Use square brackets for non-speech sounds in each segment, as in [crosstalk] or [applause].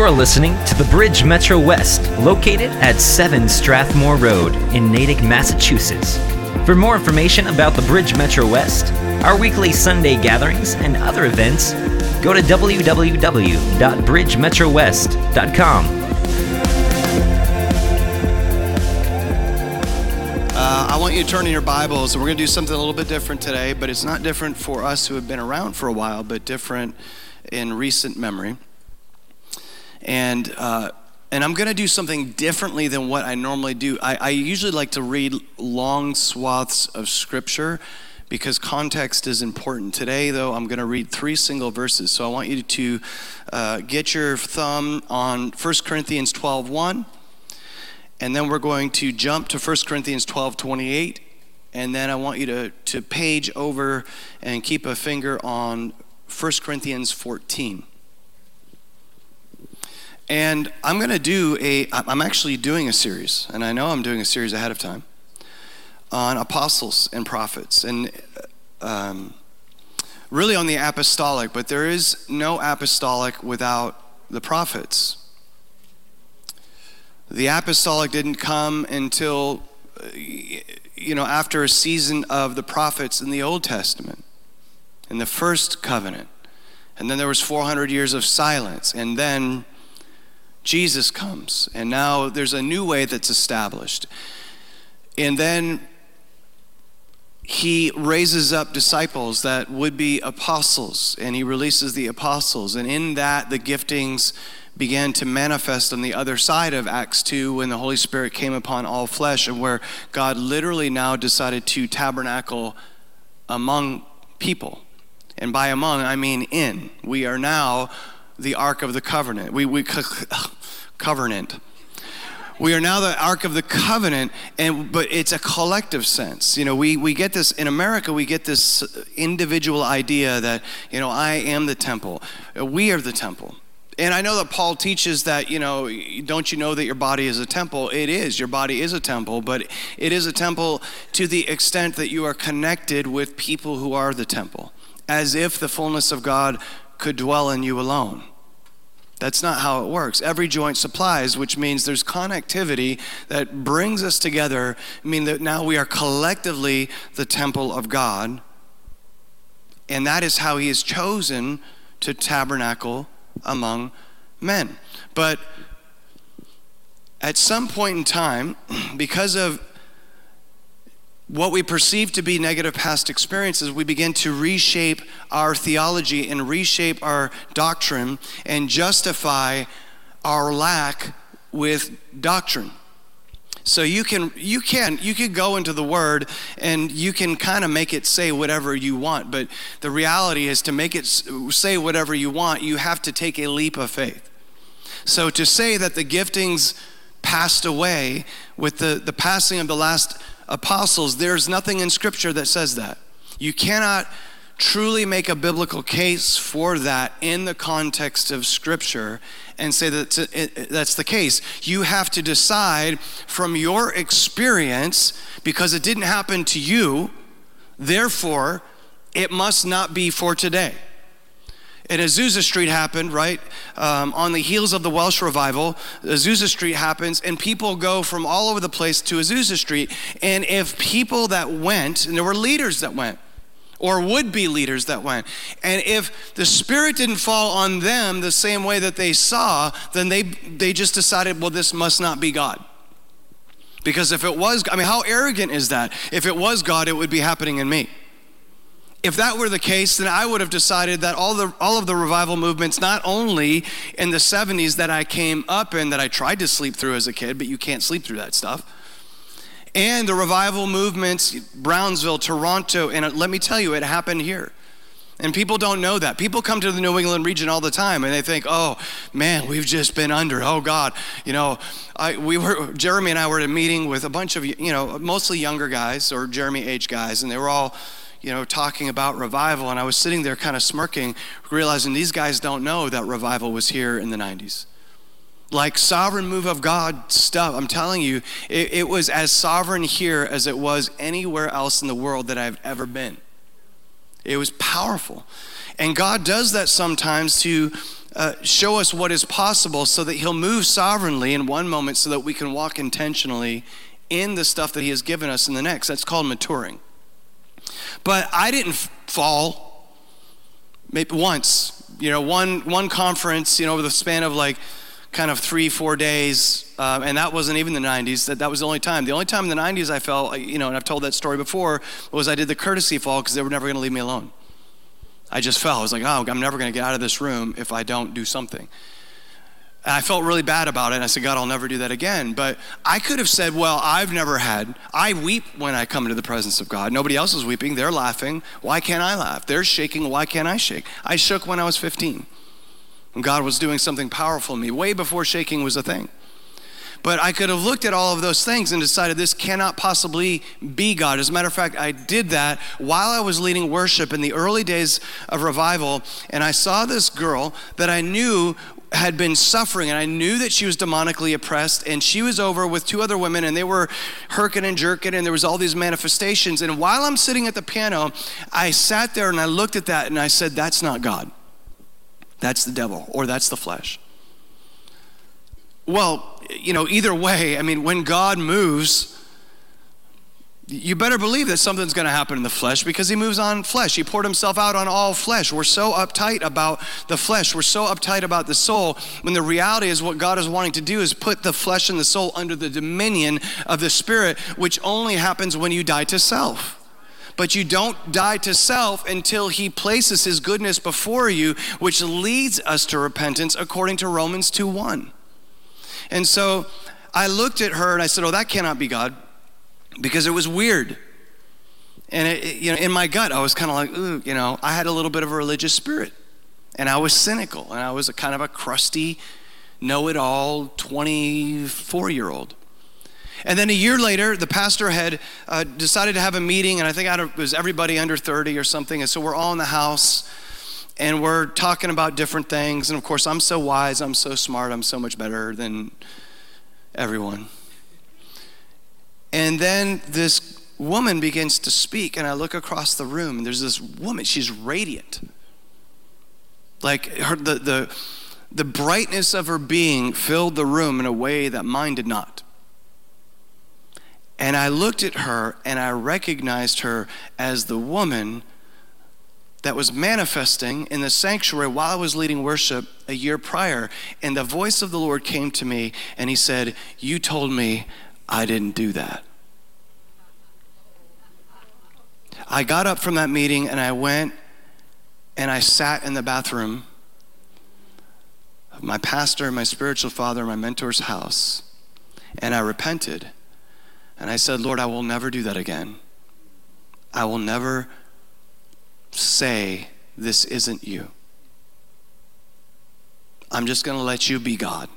You're listening to the Bridge Metro West, located at 7 Strathmore Road in Natick, Massachusetts. For more information about the Bridge Metro West, our weekly Sunday gatherings, and other events, go to www.bridgemetrowest.com. Uh, I want you to turn in your Bibles, and we're going to do something a little bit different today, but it's not different for us who have been around for a while, but different in recent memory. And, uh, and I'm going to do something differently than what I normally do. I, I usually like to read long swaths of scripture because context is important. Today, though, I'm going to read three single verses. So I want you to uh, get your thumb on 1 Corinthians 12 1. And then we're going to jump to 1 Corinthians 12 28. And then I want you to, to page over and keep a finger on 1 Corinthians 14. And I'm going to do a, I'm actually doing a series, and I know I'm doing a series ahead of time on apostles and prophets, and um, really on the apostolic, but there is no apostolic without the prophets. The apostolic didn't come until, you know, after a season of the prophets in the Old Testament, in the first covenant. And then there was 400 years of silence, and then Jesus comes, and now there's a new way that's established. And then he raises up disciples that would be apostles, and he releases the apostles. And in that, the giftings began to manifest on the other side of Acts 2 when the Holy Spirit came upon all flesh, and where God literally now decided to tabernacle among people. And by among, I mean in. We are now the Ark of the Covenant. We, we covenant. We are now the Ark of the Covenant, and but it's a collective sense. You know, we, we get this in America, we get this individual idea that, you know, I am the temple. Uh, we are the temple. And I know that Paul teaches that, you know, don't you know that your body is a temple? It is. Your body is a temple, but it is a temple to the extent that you are connected with people who are the temple, as if the fullness of God could dwell in you alone. That's not how it works. Every joint supplies, which means there's connectivity that brings us together, I mean that now we are collectively the temple of God. And that is how he has chosen to tabernacle among men. But at some point in time, [clears throat] because of what we perceive to be negative past experiences, we begin to reshape our theology and reshape our doctrine and justify our lack with doctrine. So you can you can you can go into the word and you can kind of make it say whatever you want, but the reality is to make it say whatever you want, you have to take a leap of faith. So to say that the giftings passed away with the, the passing of the last apostles, there's nothing in Scripture that says that. You cannot truly make a biblical case for that in the context of Scripture and say that that's the case. You have to decide from your experience, because it didn't happen to you, therefore, it must not be for today and Azusa Street happened, right? Um, on the heels of the Welsh revival, Azusa Street happens, and people go from all over the place to Azusa Street. And if people that went, and there were leaders that went, or would be leaders that went, and if the Spirit didn't fall on them the same way that they saw, then they, they just decided, well, this must not be God. Because if it was, I mean, how arrogant is that? If it was God, it would be happening in me if that were the case, then I would have decided that all, the, all of the revival movements, not only in the 70s that I came up in, that I tried to sleep through as a kid, but you can't sleep through that stuff, and the revival movements, Brownsville, Toronto, and uh, let me tell you, it happened here. And people don't know that. People come to the New England region all the time and they think, oh, man, we've just been under. Oh, God. You know, I, we were, Jeremy and I were at a meeting with a bunch of, you know, mostly younger guys or Jeremy age guys, and they were all you know, talking about revival, and I was sitting there kind of smirking, realizing these guys don't know that revival was here in the 90s. Like sovereign move of God stuff, I'm telling you, it, it was as sovereign here as it was anywhere else in the world that I've ever been. It was powerful. And God does that sometimes to uh, show us what is possible so that He'll move sovereignly in one moment so that we can walk intentionally in the stuff that He has given us in the next. That's called maturing. But I didn't fall maybe once, you know, one, one conference, you know, over the span of like kind of three, four days, uh, and that wasn't even the 90s. That, that was the only time. The only time in the 90s I felt, you know, and I've told that story before, was I did the courtesy fall because they were never going to leave me alone. I just fell. I was like, oh, I'm never going to get out of this room if I don't do something. And I felt really bad about it. And I said, God, I'll never do that again. But I could have said, Well, I've never had. I weep when I come into the presence of God. Nobody else is weeping. They're laughing. Why can't I laugh? They're shaking. Why can't I shake? I shook when I was 15. And God was doing something powerful in me way before shaking was a thing. But I could have looked at all of those things and decided this cannot possibly be God. As a matter of fact, I did that while I was leading worship in the early days of revival. And I saw this girl that I knew had been suffering and I knew that she was demonically oppressed and she was over with two other women and they were herking and jerking and there was all these manifestations. And while I'm sitting at the piano I sat there and I looked at that and I said that's not God. That's the devil or that's the flesh. Well you know either way I mean when God moves you better believe that something's going to happen in the flesh because he moves on flesh. He poured himself out on all flesh. We're so uptight about the flesh. We're so uptight about the soul when the reality is what God is wanting to do is put the flesh and the soul under the dominion of the spirit, which only happens when you die to self. But you don't die to self until he places his goodness before you, which leads us to repentance according to Romans 2 1. And so I looked at her and I said, Oh, that cannot be God because it was weird. And it, you know, in my gut, I was kind of like, ooh, you know, I had a little bit of a religious spirit, and I was cynical, and I was a kind of a crusty, know-it-all 24-year-old. And then a year later, the pastor had uh, decided to have a meeting, and I think it was everybody under 30 or something. And so we're all in the house, and we're talking about different things. And of course, I'm so wise, I'm so smart, I'm so much better than everyone. And then this woman begins to speak, and I look across the room, and there's this woman, she's radiant. Like her, the, the, the brightness of her being filled the room in a way that mine did not. And I looked at her and I recognized her as the woman that was manifesting in the sanctuary while I was leading worship a year prior. And the voice of the Lord came to me and he said, You told me I didn't do that. I got up from that meeting and I went and I sat in the bathroom of my pastor, my spiritual father, my mentor's house, and I repented. And I said, Lord, I will never do that again. I will never say, This isn't you. I'm just going to let you be God.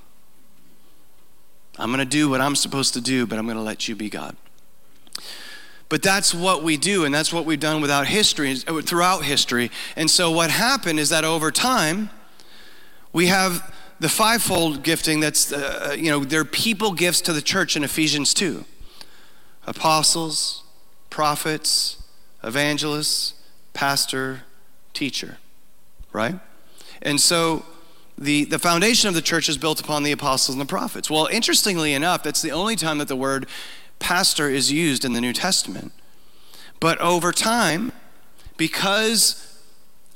I'm going to do what I'm supposed to do, but I'm going to let you be God. But that's what we do, and that's what we've done without history, throughout history. And so what happened is that over time, we have the fivefold gifting that's, uh, you know, they're people gifts to the church in Ephesians 2 apostles, prophets, evangelists, pastor, teacher, right? And so the, the foundation of the church is built upon the apostles and the prophets. Well, interestingly enough, that's the only time that the word pastor is used in the New Testament. But over time, because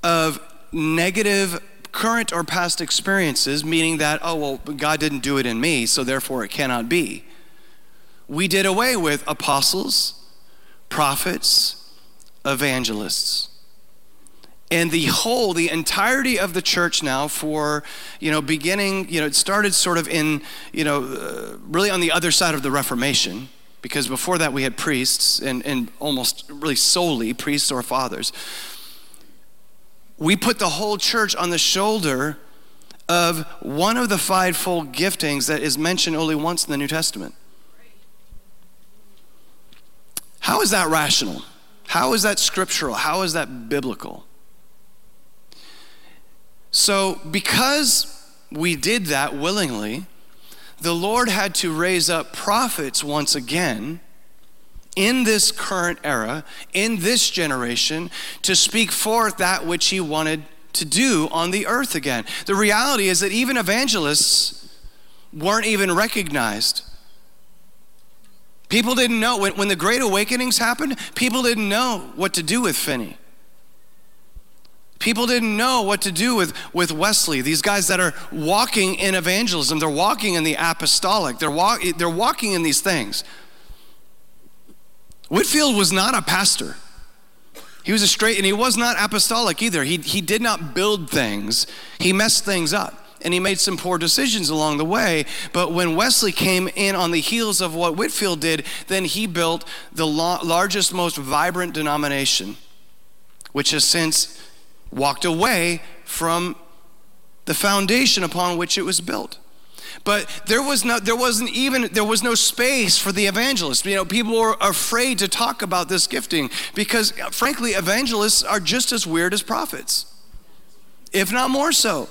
of negative current or past experiences, meaning that, oh, well, God didn't do it in me, so therefore it cannot be, we did away with apostles, prophets, evangelists and the whole the entirety of the church now for you know beginning you know it started sort of in you know uh, really on the other side of the reformation because before that we had priests and, and almost really solely priests or fathers. We put the whole church on the shoulder of one of the fivefold giftings that is mentioned only once in the new testament. How is that rational? How is that scriptural? How is that biblical so, because we did that willingly, the Lord had to raise up prophets once again in this current era, in this generation, to speak forth that which He wanted to do on the earth again. The reality is that even evangelists weren't even recognized. People didn't know. When, when the Great Awakenings happened, people didn't know what to do with Finney. People didn't know what to do with, with Wesley, these guys that are walking in evangelism. They're walking in the apostolic, they're, walk, they're walking in these things. Whitefield was not a pastor. He was a straight, and he was not apostolic either. He, he did not build things, he messed things up. And he made some poor decisions along the way. But when Wesley came in on the heels of what Whitefield did, then he built the largest, most vibrant denomination, which has since walked away from the foundation upon which it was built. But there was no, there wasn't even, there was no space for the evangelist. You know, people were afraid to talk about this gifting because, frankly, evangelists are just as weird as prophets, if not more so.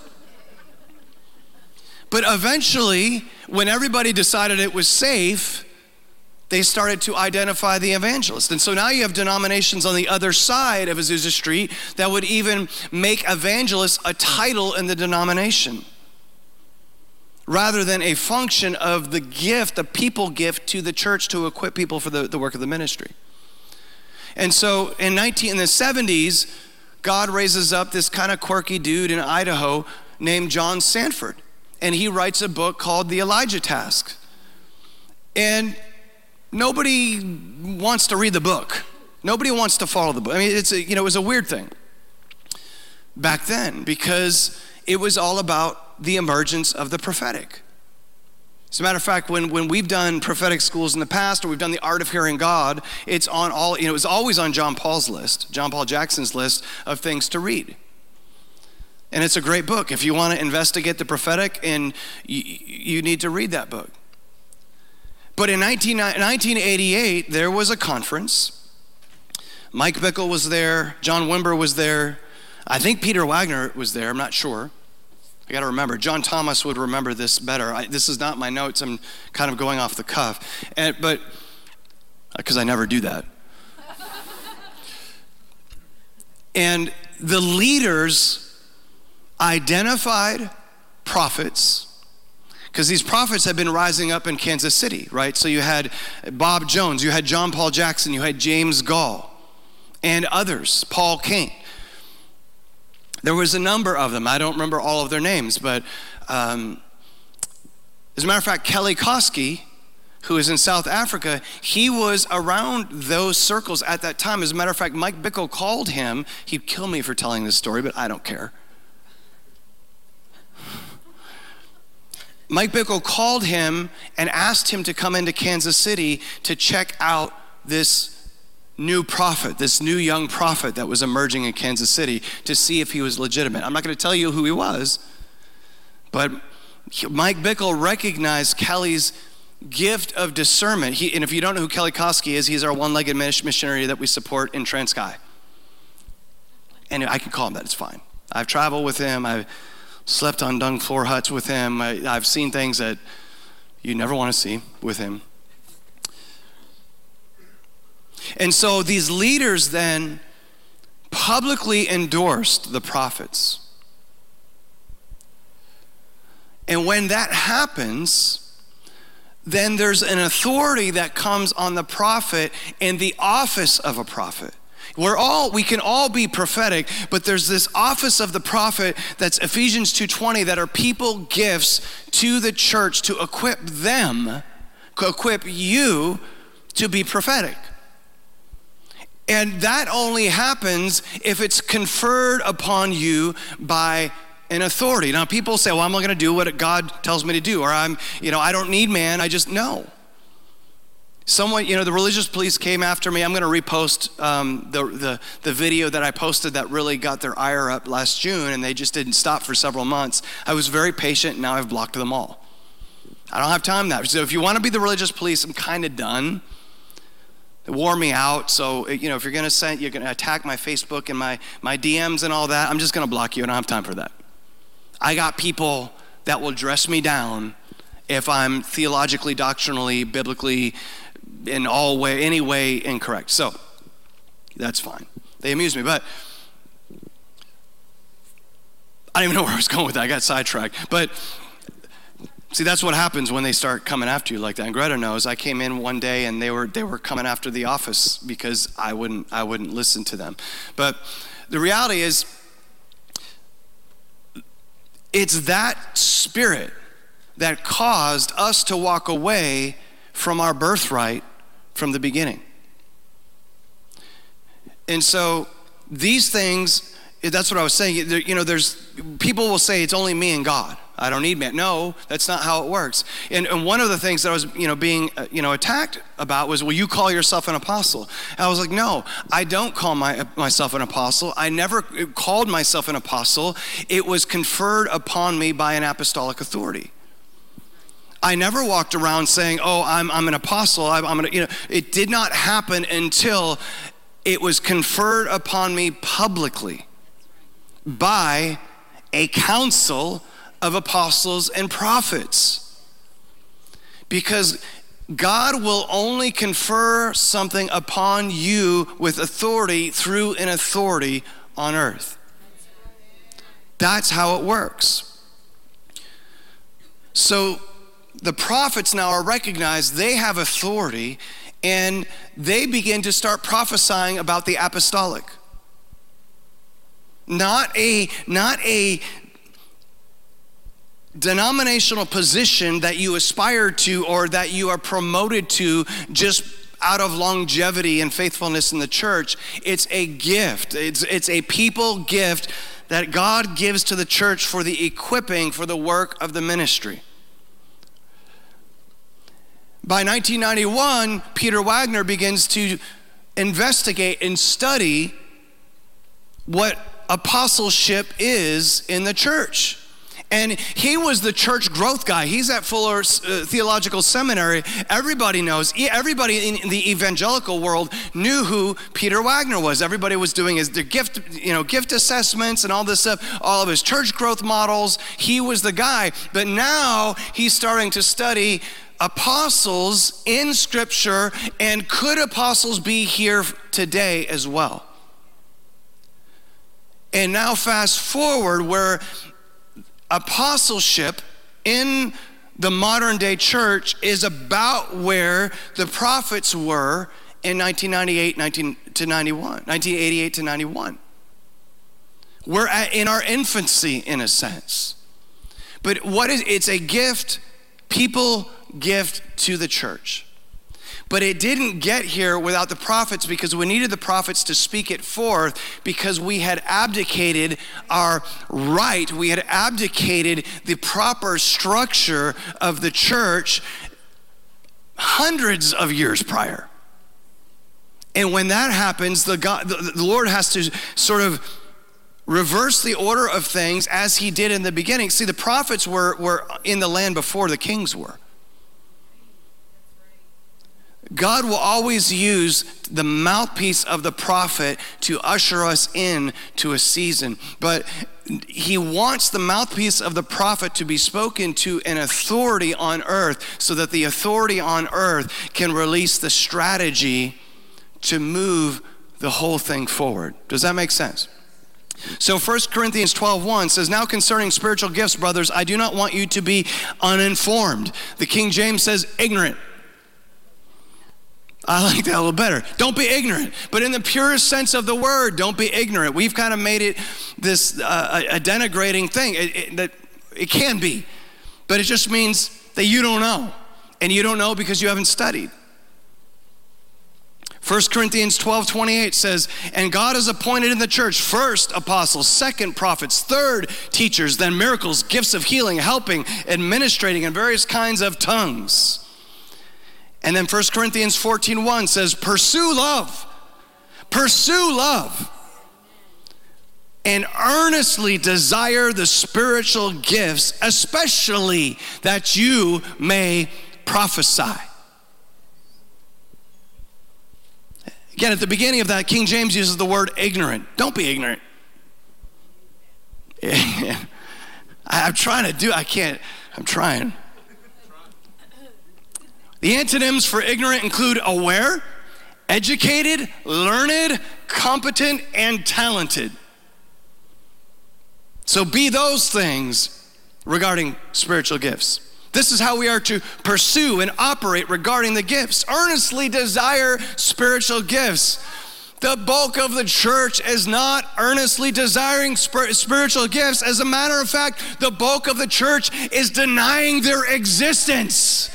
But eventually, when everybody decided it was safe, they started to identify the evangelist. And so now you have denominations on the other side of Azusa Street that would even make evangelist a title in the denomination rather than a function of the gift, the people gift to the church to equip people for the, the work of the ministry. And so in 19 in the 70s, God raises up this kind of quirky dude in Idaho named John Sandford. And he writes a book called The Elijah Task. And nobody wants to read the book. Nobody wants to follow the book. I mean, it's a, you know, it was a weird thing back then because it was all about the emergence of the prophetic. As a matter of fact, when, when we've done prophetic schools in the past or we've done the art of hearing God, it's on all, you know, it's always on John Paul's list, John Paul Jackson's list of things to read. And it's a great book. If you want to investigate the prophetic, and you, you need to read that book. But in 19, 1988, there was a conference. Mike Bickle was there, John Wimber was there, I think Peter Wagner was there, I'm not sure. I got to remember, John Thomas would remember this better. I, this is not my notes, I'm kind of going off the cuff. And, but, because uh, I never do that. [laughs] and the leaders identified prophets because these prophets had been rising up in Kansas City, right? So you had Bob Jones, you had John Paul Jackson, you had James Goll, and others, Paul Cain. There was a number of them. I don't remember all of their names, but um, as a matter of fact, Kelly Koski, who is in South Africa, he was around those circles at that time. As a matter of fact, Mike Bickle called him. He'd kill me for telling this story, but I don't care. Mike Bickle called him and asked him to come into Kansas City to check out this new prophet, this new young prophet that was emerging in Kansas City to see if he was legitimate. I'm not going to tell you who he was, but Mike Bickle recognized Kelly's gift of discernment. He, and if you don't know who Kelly Koski is, he's our one legged missionary that we support in Transkei. And I can call him that, it's fine. I've traveled with him, I've slept on dung floor huts with him, I, I've seen things that you never want to see with him. And so these leaders then publicly endorsed the prophets. And when that happens, then there's an authority that comes on the prophet in the office of a prophet. We're all we can all be prophetic, but there's this office of the prophet that's Ephesians 2:20 that are people gifts to the church to equip them, to equip you to be prophetic. And that only happens if it's conferred upon you by an authority. Now, people say, well, I'm not going to do what God tells me to do, or I'm, you know, I don't need man, I just know. Someone, you know, the religious police came after me. I'm going to repost um, the, the, the video that I posted that really got their ire up last June, and they just didn't stop for several months. I was very patient, now I've blocked them all. I don't have time now. So if you want to be the religious police, I'm kind of done. It wore me out. So, you know, if you're going to send, you're going to attack my Facebook and my, my DMs and all that, I'm just going to block you. I don't have time for that. I got people that will dress me down if I'm theologically, doctrinally, biblically, in all way, any way incorrect. So, that's fine. They amuse me. But I don't even know [laughs] where I was going with that. I got sidetracked. But see, that's what happens when they start coming after you like that. And Greta knows. I came in one day and they were they were coming after the office because I wouldn't I wouldn't listen to them. But the reality is, it's that spirit that caused us to walk away from our birthright from the beginning. And so these things, that's what I was saying. You know, there's people will say it's only me and God. I don't need man. No, that's not how it works. And, and one of the things that I was, you know, being, uh, you know, attacked about was, well, you call yourself an apostle. And I was like, no, I don't call my, myself an apostle. I never called myself an apostle. It was conferred upon me by an apostolic authority. I never walked around saying, oh, I'm, I'm an apostle. I'm, I'm you know, it did not happen until it was conferred upon me publicly by a council of apostles and prophets. Because God will only confer something upon you with authority through an authority on earth. That's how it works. So the prophets now are recognized, they have authority, and they begin to start prophesying about the apostolic. Not a, not a denominational position that you aspire to or that you are promoted to just out of longevity and faithfulness in the church. It's a gift, it's, it's a people gift that God gives to the church for the equipping for the work of the ministry. By 1991, Peter Wagner begins to investigate and study what apostleship is in the church. And he was the church growth guy. He's at Fuller uh, Theological Seminary. Everybody knows, everybody in the evangelical world knew who Peter Wagner was. Everybody was doing his gift, you know, gift assessments and all this stuff, all of his church growth models. He was the guy. But now he's starting to study apostles in scripture and could apostles be here today as well? And now, fast forward, where apostleship in the modern day church is about where the prophets were in 1998 19 to 91 1988 to 91 we're at, in our infancy in a sense but what is it's a gift people gift to the church but it didn't get here without the prophets because we needed the prophets to speak it forth because we had abdicated our right. We had abdicated the proper structure of the church hundreds of years prior. And when that happens, the, God, the, the Lord has to sort of reverse the order of things as he did in the beginning. See, the prophets were, were in the land before the kings were. God will always use the mouthpiece of the prophet to usher us in to a season. But he wants the mouthpiece of the prophet to be spoken to an authority on earth so that the authority on earth can release the strategy to move the whole thing forward. Does that make sense? So 1 Corinthians 12:1 says, "Now concerning spiritual gifts, brothers, I do not want you to be uninformed." The King James says ignorant. I like that a little better. Don't be ignorant, but in the purest sense of the word, don't be ignorant. We've kind of made it this uh, a, denigrating thing. It, it, that it can be, but it just means that you don't know, and you don't know because you haven't studied. 1 Corinthians 12 28 says, And God has appointed in the church first apostles, second prophets, third teachers, then miracles, gifts of healing, helping, administrating, and various kinds of tongues. And then 1 Corinthians 14 1 says, Pursue love. Pursue love. And earnestly desire the spiritual gifts, especially that you may prophesy. Again, at the beginning of that, King James uses the word ignorant. Don't be ignorant. [laughs] I'm trying to do, I can't, I'm trying. The antonyms for ignorant include aware, educated, learned, competent, and talented. So be those things regarding spiritual gifts. This is how we are to pursue and operate regarding the gifts. Earnestly desire spiritual gifts. The bulk of the church is not earnestly desiring spiritual gifts. As a matter of fact, the bulk of the church is denying their existence.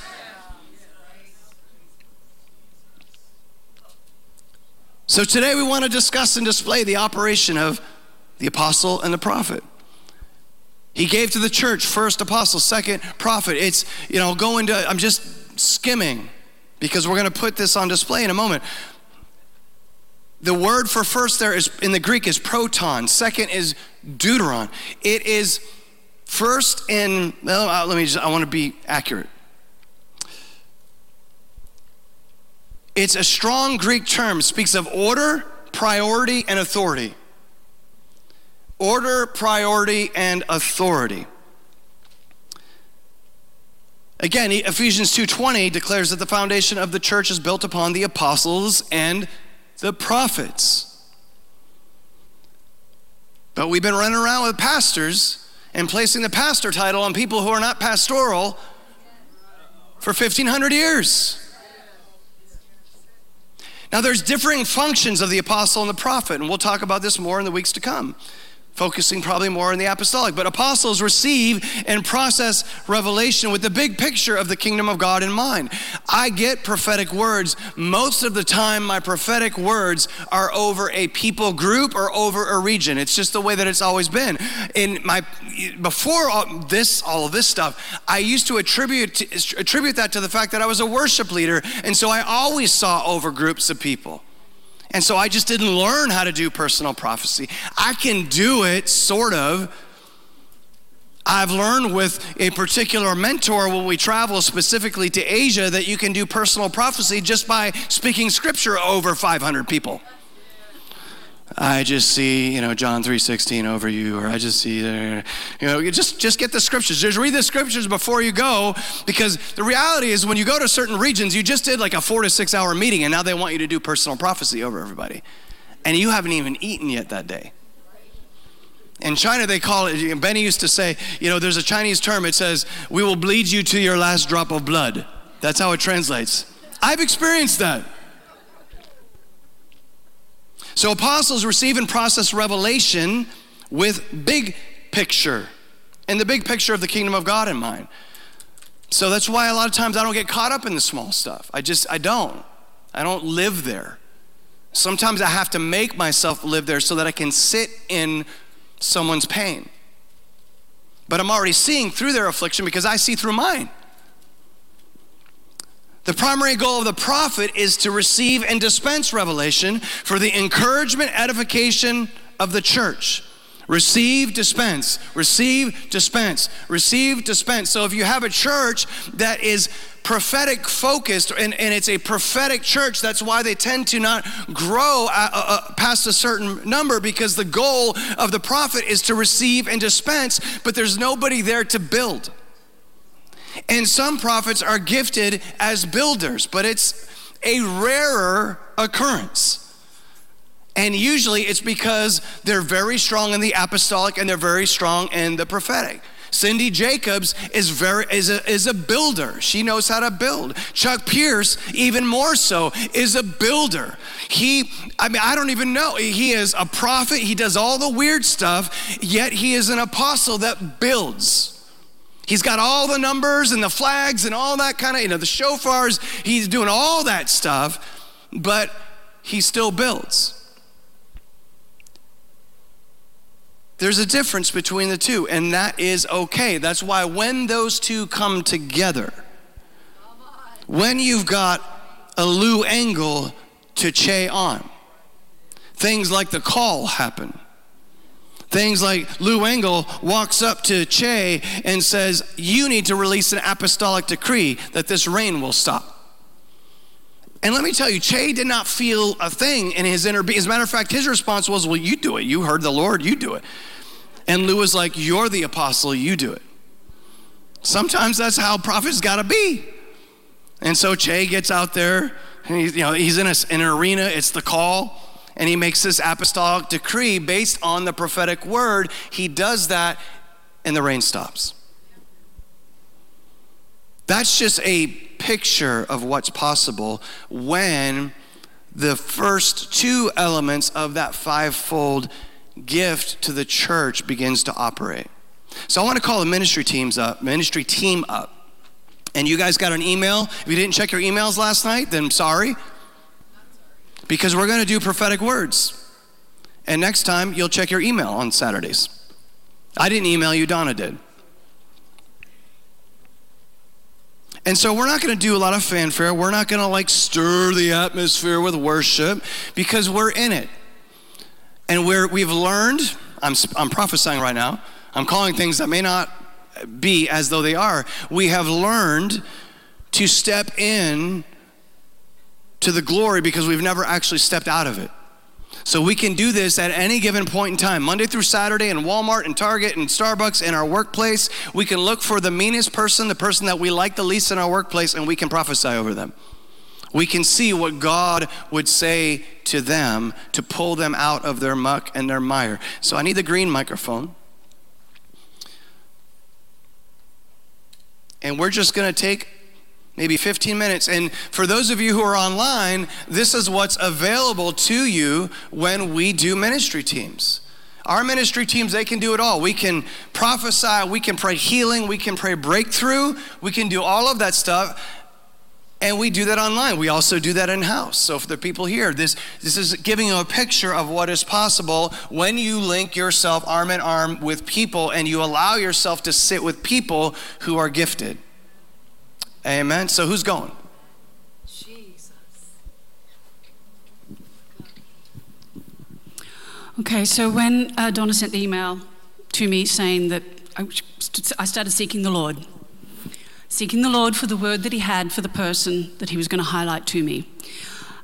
So today we want to discuss and display the operation of the apostle and the prophet. He gave to the church first apostle, second prophet. It's, you know, going to, I'm just skimming because we're going to put this on display in a moment. The word for first there is in the Greek is proton, second is deuteron. It is first in, well, uh, let me just, I want to be accurate. It's a strong Greek term, speaks of order, priority, and authority. Order, priority, and authority. Again, Ephesians 2:20 declares that the foundation of the church is built upon the apostles and the prophets. But we've been running around with pastors and placing the pastor title on people who are not pastoral for 1500 years. Now, there's differing functions of the apostle and the prophet, and we'll talk about this more in the weeks to come focusing probably more on the apostolic. But apostles receive and process revelation with the big picture of the kingdom of God in mind. I get prophetic words. Most of the time, my prophetic words are over a people group or over a region. It's just the way that it's always been. In my before all this, all of this stuff, I used to attribute attribute that to the fact that I was a worship leader, and so I always saw over groups of people. And so I just didn't learn how to do personal prophecy. I can do it, sort of. I've learned with a particular mentor when we travel specifically to Asia that you can do personal prophecy just by speaking scripture over 500 people. I just see, you know, John 3:16 over you, or I just see you know, you just just get the scriptures. Just read the scriptures before you go, because the reality is when you go to certain regions, you just did like a four to six hour meeting, and now they want you to do personal prophecy over everybody, and you haven't even eaten yet that day. In China, they call it. Benny used to say, you know, there's a Chinese term. It says, "We will bleed you to your last drop of blood." That's how it translates. I've experienced that. So apostles receive and process revelation with big picture and the big picture of the kingdom of God in mind. So that's why a lot of times I don't get caught up in the small stuff. I just, I don't. I don't live there. Sometimes I have to make myself live there so that I can sit in someone's pain. But I'm already seeing through their affliction because I see through mine. The primary goal of the prophet is to receive and dispense revelation for the encouragement, edification of the church. Receive, dispense, receive, dispense, receive, dispense. So if you have a church that is prophetic focused and, and it's a prophetic church, that's why they tend to not grow uh, uh, uh, past a certain number because the goal of the prophet is to receive and dispense, but there's nobody there to build. And some prophets are gifted as builders, but it's a rarer occurrence. And usually it's because they're very strong in the apostolic and they're very strong in the prophetic. Cindy Jacobs is very is a, is a builder. She knows how to build. Chuck Pierce, even more so, is a builder. He, I mean, I don't even know. He is a prophet. He does all the weird stuff, yet he is an apostle that builds. He's got all the numbers and the flags and all that kind of, you know, the shofars. He's doing all that stuff, but he still builds. There's a difference between the two, and that is okay. That's why when those two come together, when you've got a Lou Engle to Che Ahn, things like the call happen. Things like Lou Engle walks up to Che and says, You need to release an apostolic decree that this rain will stop. And let me tell you, Che did not feel a thing in his inner being. As a matter of fact, his response was, Well, you do it. You heard the Lord, you do it. And Lou was like, You're the apostle, you do it. Sometimes that's how prophets gotta be. And so Che gets out there, and he's, you know, he's in, a, in an arena, it's the call and he makes this apostolic decree based on the prophetic word. He does that, and the rain stops. That's just a picture of what's possible when the first two elements of that fivefold gift to the church begins to operate. So I want to call the ministry teams up, ministry team up. And you guys got an email. If you didn't check your emails last night, then sorry. Because we're going to do prophetic words. And next time, you'll check your email on Saturdays. I didn't email you, Donna did. And so we're not going to do a lot of fanfare. We're not going to like stir the atmosphere with worship because we're in it. And we're, we've learned, I'm, I'm prophesying right now, I'm calling things that may not be as though they are. We have learned to step in to the glory because we've never actually stepped out of it. So we can do this at any given point in time, Monday through Saturday in Walmart and Target and Starbucks in our workplace. We can look for the meanest person, the person that we like the least in our workplace, and we can prophesy over them. We can see what God would say to them to pull them out of their muck and their mire. So I need the green microphone. And we're just going to take maybe 15 minutes. And for those of you who are online, this is what's available to you when we do ministry teams. Our ministry teams, they can do it all. We can prophesy, we can pray healing, we can pray breakthrough, we can do all of that stuff. And we do that online. We also do that in house. So for the people here, this, this is giving you a picture of what is possible when you link yourself arm in arm with people and you allow yourself to sit with people who are gifted. Amen. So who's going? Jesus. Okay, so when uh, Donna sent the email to me saying that I, I started seeking the Lord, seeking the Lord for the word that He had for the person that He was going to highlight to me.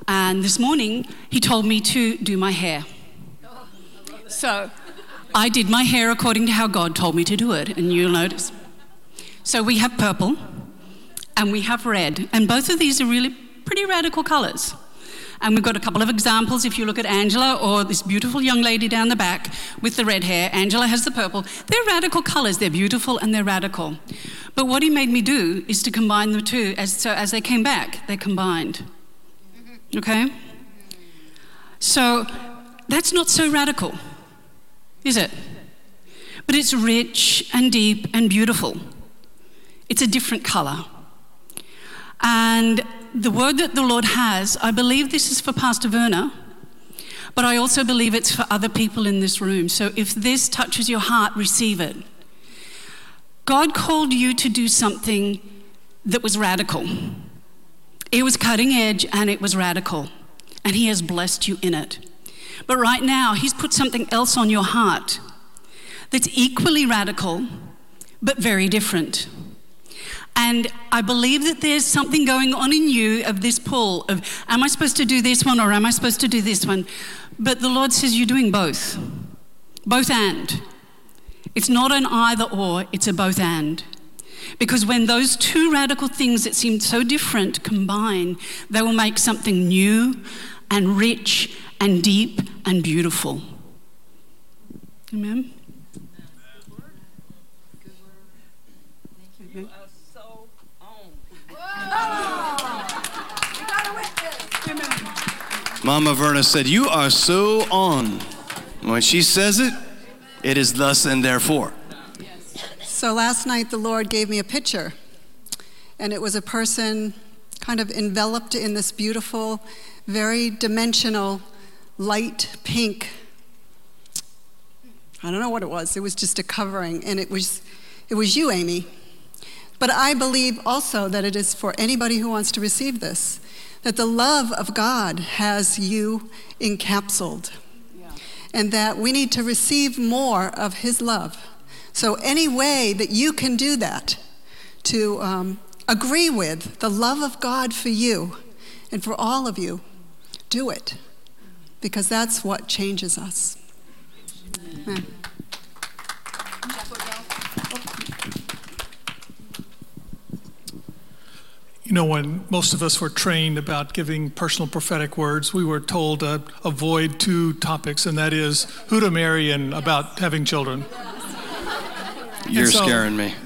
And this morning, He told me to do my hair. So I did my hair according to how God told me to do it, and you'll notice. So we have purple and we have red. And both of these are really pretty radical colors. And we've got a couple of examples. If you look at Angela or this beautiful young lady down the back with the red hair, Angela has the purple. They're radical colors. They're beautiful and they're radical. But what he made me do is to combine the two. As, so as they came back, they combined. Okay? So that's not so radical, is it? But it's rich and deep and beautiful. It's a different color. And the word that the Lord has, I believe this is for Pastor Werner, but I also believe it's for other people in this room. So if this touches your heart, receive it. God called you to do something that was radical. It was cutting edge and it was radical, and He has blessed you in it. But right now, He's put something else on your heart that's equally radical, but very different. And I believe that there's something going on in you of this pull of, am I supposed to do this one or am I supposed to do this one? But the Lord says you're doing both. Both and. It's not an either or, it's a both and. Because when those two radical things that seem so different combine, they will make something new and rich and deep and beautiful. Amen? Mama Verna said, You are so on. When she says it, it is thus and therefore. So last night, the Lord gave me a picture, and it was a person kind of enveloped in this beautiful, very dimensional, light pink. I don't know what it was. It was just a covering, and it was, it was you, Amy. But I believe also that it is for anybody who wants to receive this, that the love of God has you encapsulated, yeah. and that we need to receive more of His love. So, any way that you can do that, to um, agree with the love of God for you and for all of you, do it, because that's what changes us. Amen. You know, when most of us were trained about giving personal prophetic words, we were told to avoid two topics, and that is who to marry and about having children. You're so- scaring me. [laughs]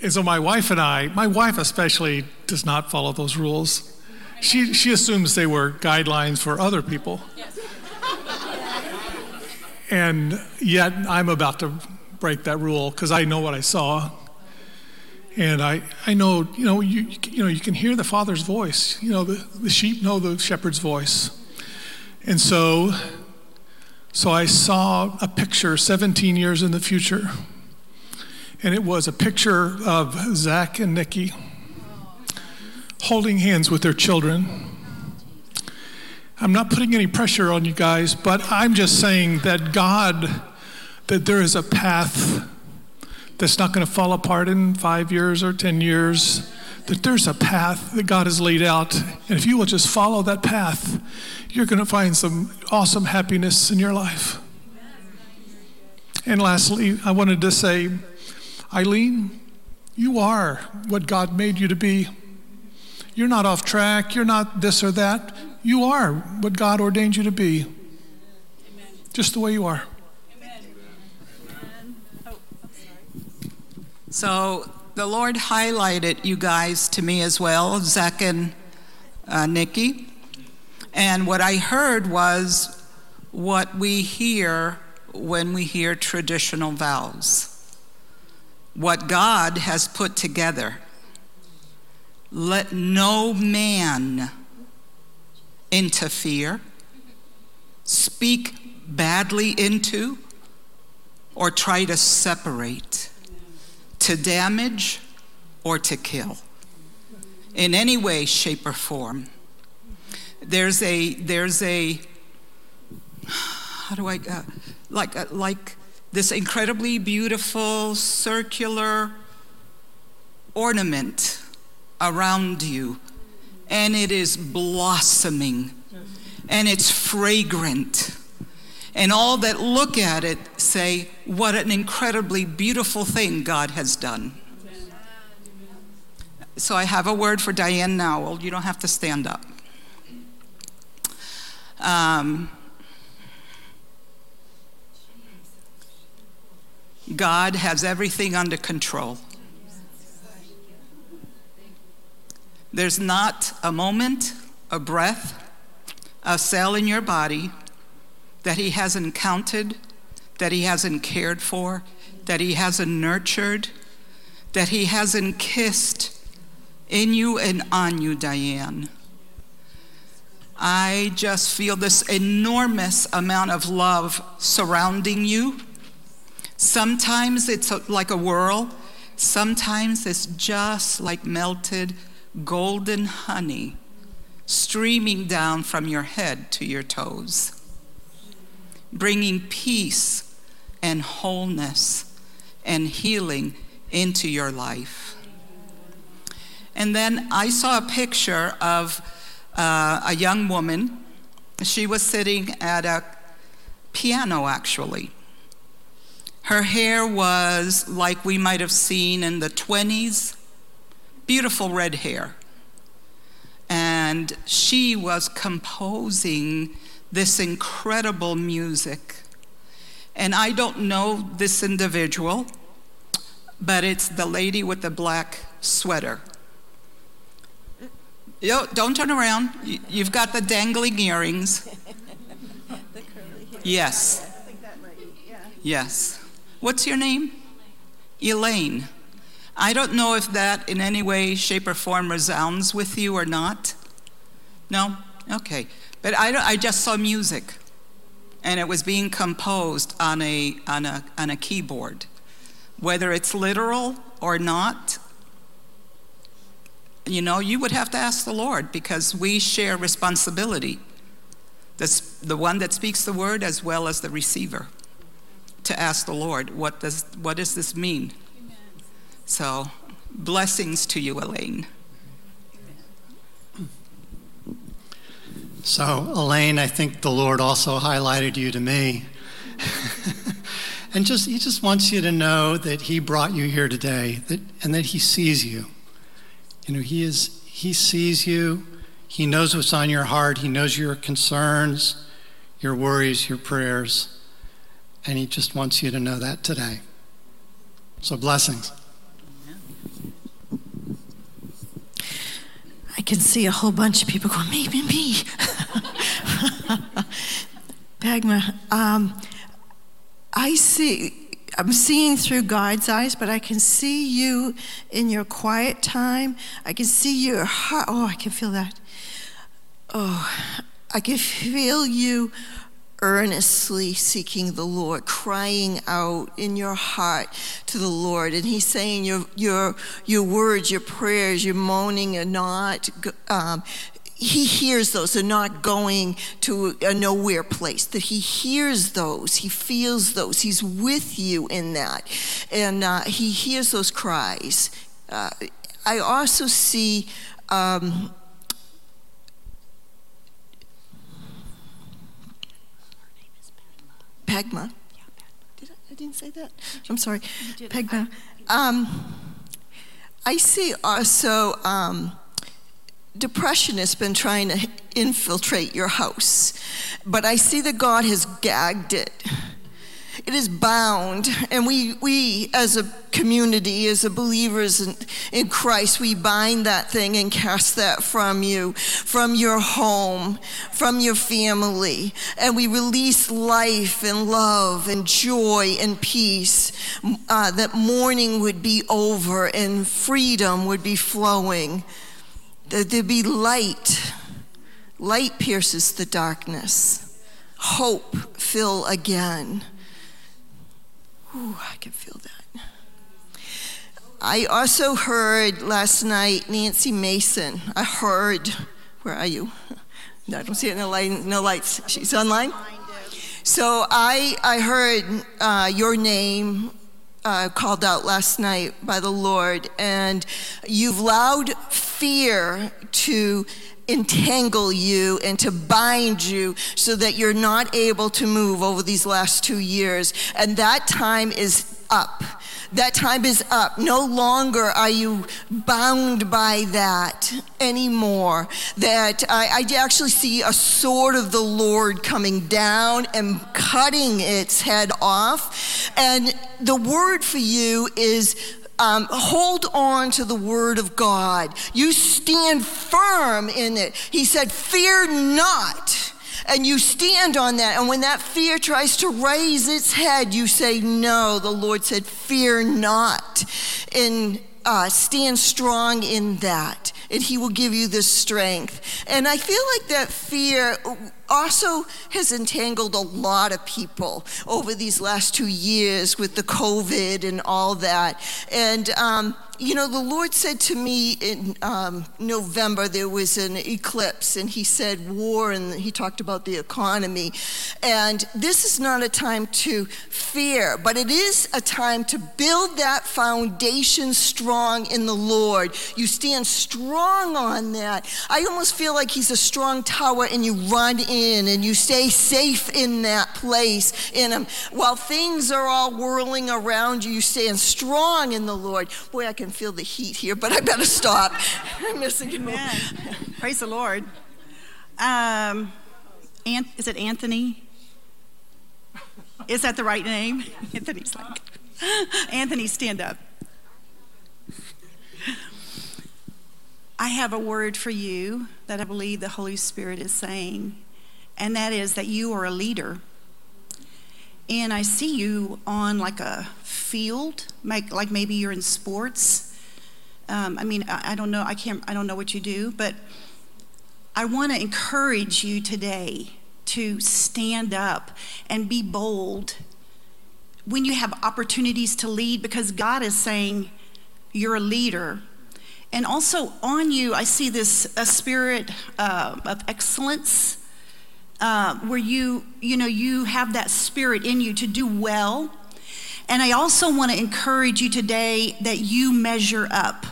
And so my wife and I, my wife especially, does not follow those rules. She, she assumes they were guidelines for other people. And yet I'm about to break that rule because I know what I saw. And I, I know, you know, you, you know, you can hear the Father's voice. You know, the, the sheep know the shepherd's voice. And so, so I saw a picture 17 years in the future and it was a picture of Zach and Nikki holding hands with their children. I'm not putting any pressure on you guys, but I'm just saying that God, that there is a path that's not going to fall apart in five years or 10 years, that there's a path that God has laid out. And if you will just follow that path, you're going to find some awesome happiness in your life. And lastly, I wanted to say, Eileen, you are what God made you to be. You're not off track. You're not this or that. You are what God ordained you to be. Just the way you are. So the Lord highlighted you guys to me as well, Zach and uh, Nikki. And what I heard was what we hear when we hear traditional vows. What God has put together. Let no man interfere, speak badly into, or try to separate to damage or to kill in any way, shape, or form. There's a, there's a, how do I, uh, like, uh, like this incredibly beautiful circular ornament around you, and it is blossoming, and it's fragrant. And all that look at it say, What an incredibly beautiful thing God has done. So I have a word for Diane Nowell. You don't have to stand up. Um, God has everything under control. There's not a moment, a breath, a cell in your body that He hasn't counted, that He hasn't cared for, that He hasn't nurtured, that He hasn't kissed in you and on you, Diane. I just feel this enormous amount of love surrounding you. Sometimes it's like a whirl, sometimes it's just like melted golden honey streaming down from your head to your toes, bringing peace and wholeness and healing into your life. And then I saw a picture of uh, a young woman. She was sitting at a piano, actually. Her hair was like we might have seen in the 20s, beautiful red hair. And she was composing this incredible music. And I don't know this individual, but it's the lady with the black sweater. Yo, don't turn around. You- You've got the dangling earrings. [laughs] Yes. Yes. What's your name? Elaine. I don't know if that in any way, shape, or form resounds with you or not. No? Okay. But I, I just saw music, and it was being composed on a, on, a, on a keyboard. Whether it's literal or not, you know, you would have to ask the Lord because we share responsibility. This, the one that speaks the word as well as the receiver to ask the Lord, what does, what does this mean? So, blessings to you, Elaine. So, Elaine, I think the Lord also highlighted you to me. [laughs] and just he just wants you to know that he brought you here today, that and that he sees you. You know, he is he sees you. He knows what's on your heart. He knows your concerns, your worries, your prayers. And he just wants you to know that today. So blessings. I can see a whole bunch of people going, maybe me. Bagma, [laughs] um, I see, I'm seeing through God's eyes, but I can see you in your quiet time. I can see your heart. Oh, I can feel that. Oh, I can feel you earnestly seeking the Lord, crying out in your heart to the Lord. And He's saying your, your, your words, your prayers, your moaning are not, um, He hears those. They're not going to a nowhere place. That He hears those. He feels those. He's with you in that. And uh, He hears those cries. Uh, I also see. Um, Pegma. Did I, I didn't say that. I'm sorry. Pegma. Um, I see also um, depression has been trying to infiltrate your house, but I see that God has gagged it it is bound. And we, we as a community, as a believers in, in Christ, we bind that thing and cast that from you, from your home, from your family. And we release life and love and joy and peace, uh, that mourning would be over and freedom would be flowing, that there'd be light. Light pierces the darkness. Hope fill again. Ooh, I can feel that. I also heard last night Nancy Mason. I heard, where are you? No, [laughs] I don't see it. No, light, no lights. She's online. So I, I heard uh, your name uh, called out last night by the Lord, and you've allowed fear to entangle you and to bind you so that you're not able to move over these last two years. And that time is up. That time is up. No longer are you bound by that anymore. That I, I, actually see a sword of the Lord coming down and cutting its head off. And the word for you is um, hold on to the word of God. You stand firm in it. He said, Fear not. And you stand on that. And when that fear tries to raise its head, you say, No. The Lord said, Fear not. And uh, stand strong in that. And He will give you the strength. And I feel like that fear also has entangled a lot of people over these last two years with the COVID and all that. And, um, you know, the Lord said to me in um, November there was an eclipse, and He said war, and He talked about the economy. And this is not a time to fear, but it is a time to build that foundation strong in the Lord. You stand strong on that. I almost feel like He's a strong tower, and you run in and you stay safe in that place in Him. While things are all whirling around you, you stand strong in the Lord. Boy, I can feel the heat here, but I better stop. [laughs] I'm missing Amen. Praise the Lord. Um, is it Anthony? Is that the right name? [laughs] Anthony's like, [laughs] Anthony, stand up. I have a word for you that I believe the Holy Spirit is saying, and that is that you are a leader. And I see you on like a field, like, like maybe you're in sports. Um, I mean, I, I don't know. I can't. I don't know what you do, but I want to encourage you today to stand up and be bold when you have opportunities to lead, because God is saying you're a leader. And also on you, I see this a spirit uh, of excellence. Uh, where you you know you have that spirit in you to do well and I also want to encourage you today that you measure up.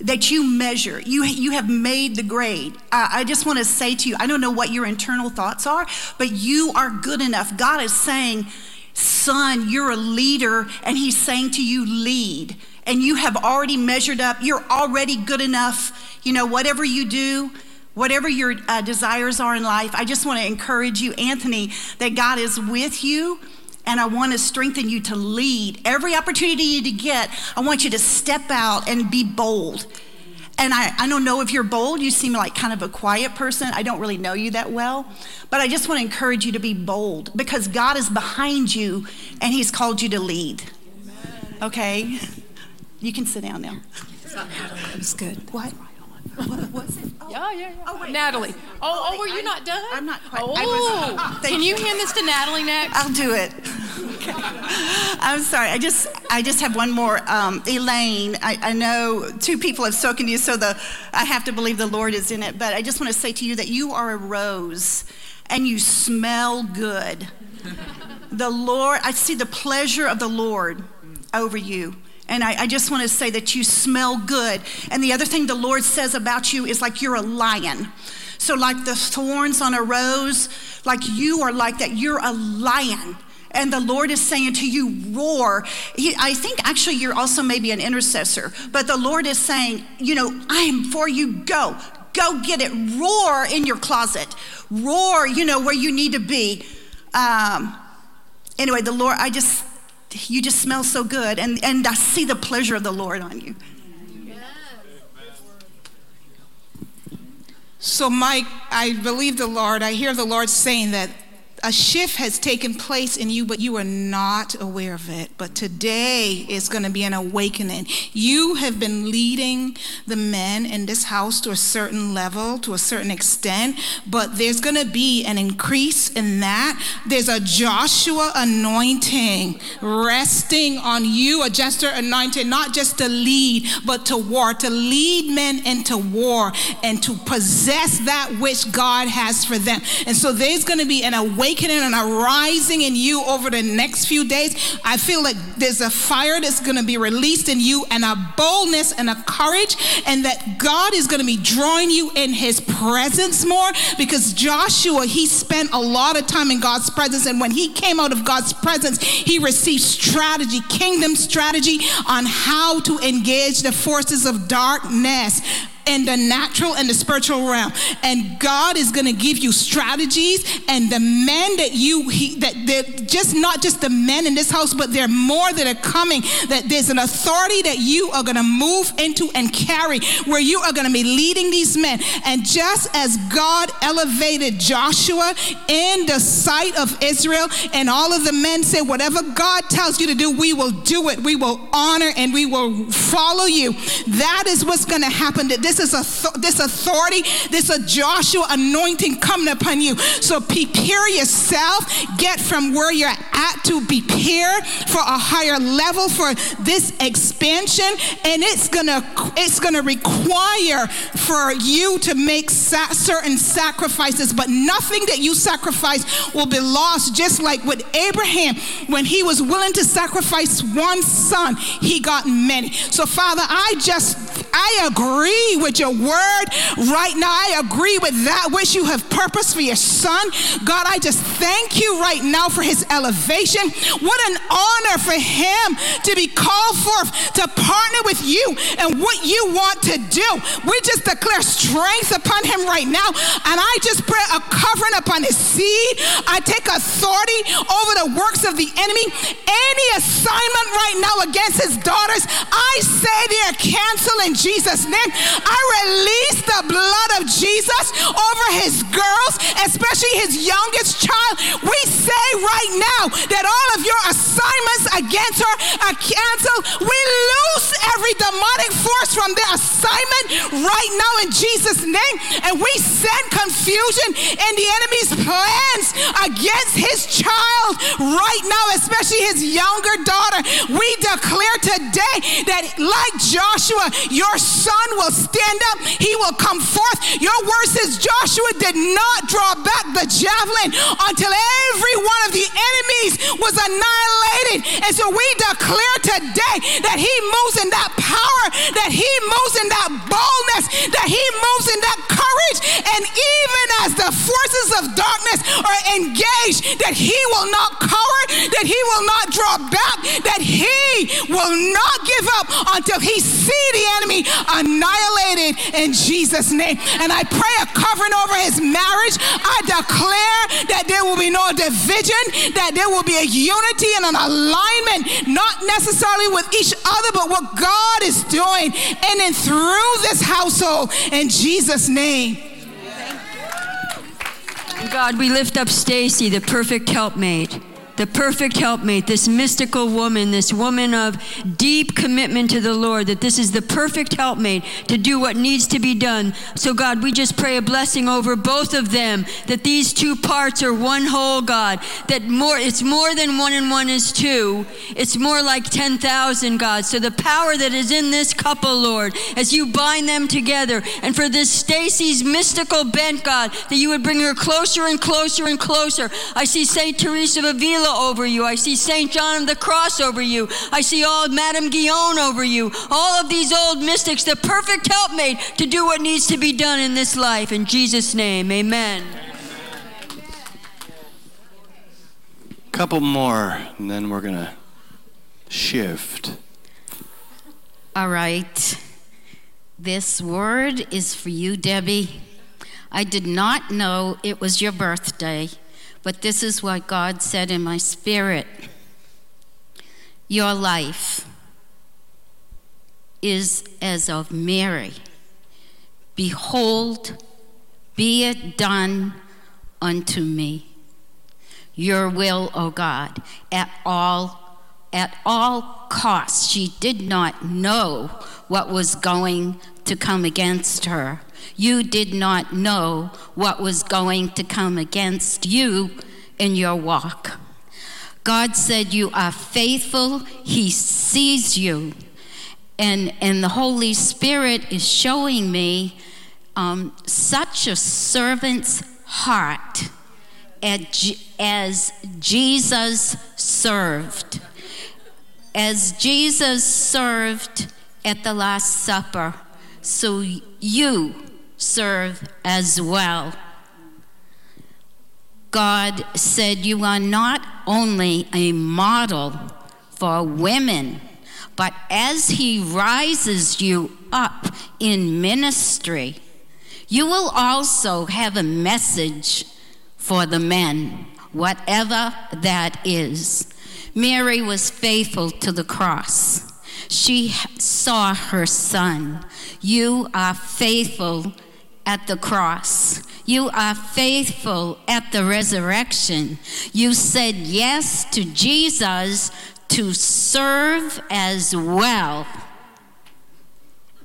That you measure. You, you have made the grade. I, I just want to say to you, I don't know what your internal thoughts are, but you are good enough. God is saying, Son, you're a leader, and He's saying to you, lead. And you have already measured up. You're already good enough. You know, whatever you do, whatever your uh, desires are in life, I just want to encourage you, Anthony, that God is with you. And I want to strengthen you to lead. Every opportunity you get, I want you to step out and be bold. And I, I don't know if you're bold. You seem like kind of a quiet person. I don't really know you that well. But I just want to encourage you to be bold because God is behind you and He's called you to lead. Okay? You can sit down now. It was good. What? Yeah, yeah, yeah. Oh, wait. Natalie. Oh, oh, were you I- not done? I'm not quite- Oh, I was- Thank can you you. hand this to Natalie next? I'll do it. Okay. I'm sorry. I just I just have one more. Um, Elaine, I, I know two people have spoken to you, so the I have to believe the Lord is in it. But I just want to say to you that you are a rose, and you smell good. The Lord, I see the pleasure of the Lord over you. And I, I just want to say that you smell good. And the other thing the Lord says about you is like you're a lion. So, like the thorns on a rose, like you are like that. You're a lion. And the Lord is saying to you, roar. He, I think actually you're also maybe an intercessor, but the Lord is saying, you know, I am for you. Go, go get it. Roar in your closet. Roar, you know, where you need to be. Um, anyway, the Lord, I just, you just smell so good. And, and I see the pleasure of the Lord on you. So, Mike, I believe the Lord, I hear the Lord saying that a shift has taken place in you, but you are not aware of it. But today is going to be an awakening. You have been leading the men in this house to a certain level, to a certain extent, but there's going to be an increase in that. There's a Joshua anointing resting on you, a Jester anointing, not just to lead, but to war, to lead men into war and to possess that which God has for them. And so there's going to be an awakening and a rising in you over the next few days. I feel like there's a fire that's going to be released in you and a boldness and a courage, and that God is going to be drawing you in his presence more because Joshua, he spent a lot of time in God's presence. And when he came out of God's presence, he received strategy, kingdom strategy on how to engage the forces of darkness in the natural and the spiritual realm. And god is going to give you strategies and the men that you he, that they're just not just the men in this house but there are more that are coming that there's an authority that you are going to move into and carry where you are going to be leading these men. And just as god elevated joshua in the sight of israel and all of the men said whatever god tells you to do we will do it. We will honor and we will follow you. That is what's going to happen. That this is a this authority this a joshua anointing coming upon you. So prepare yourself. Get from where you're at to prepare for a higher level for this expansion. And it's gonna it's gonna require for you to make sa- certain sacrifices. But nothing that you sacrifice will be lost. Just like with abraham when he was willing to sacrifice one son he got many. So father i just i agree with your word. Right now i agree with that which you have purposed for your son. God i just thank you right now for his elevation. What an honor for him to be called forth to partner with you and what you want to do. We just declare strength upon him right now and i just pray a covering upon his seed. I take authority over the works of the enemy. Any assignment right now against his daughters i say they are canceled in jesus name i release the blood of jesus over his girls especially his youngest child. We say right now that all of your assignments against her are canceled. We loose every demonic force from their assignment right now in jesus name and we send confusion in the enemy's plans against his child right now especially his younger daughter. We declare today that like joshua your son will stand up he will come forth. Your word says joshua did not draw back the javelin until every one of the enemies was annihilated. And so we declare today that he moves in that power that he moves in that boldness that he moves in that courage. And even as the forces of darkness are engaged that he will not cower that he will not draw back, that he will not give up until he see the enemy annihilated in Jesus' name. And I pray a covering over his marriage. I declare that there will be no division, that there will be a unity and an alignment, not necessarily with each other, but what God is doing in and through this household in Jesus' name. God, we lift up Stacy, the perfect helpmate the perfect helpmate, this mystical woman, this woman of deep commitment to the Lord, that this is the perfect helpmate to do what needs to be done. So, God, we just pray a blessing over both of them, that these two parts are one whole, God, that more, it's more than one and one is two. It's more like 10,000, God. So, the power that is in this couple, Lord, as you bind them together, and for this Stacy's mystical bent, God, that you would bring her closer and closer and closer. I see St. Teresa of Avila over you. I see St. John of the Cross over you. I see all Madame Guyon over you. All of these old mystics, the perfect helpmate to do what needs to be done in this life. In Jesus' name, amen. A Couple more, and then we're going to shift. All right. This word is for you, Debbie. I did not know it was your birthday. But this is what God said in my spirit Your life is as of Mary. Behold, be it done unto me. Your will, O God, at all at all costs. She did not know what was going to come against her. You did not know what was going to come against you in your walk. God said, You are faithful, He sees you. And, and the Holy Spirit is showing me um, such a servant's heart as Jesus served. As Jesus served at the Last Supper, so you serve as well. God said, You are not only a model for women, but as He rises you up in ministry, you will also have a message for the men, whatever that is. Mary was faithful to the cross. She saw her son. You are faithful at the cross. You are faithful at the resurrection. You said yes to Jesus to serve as well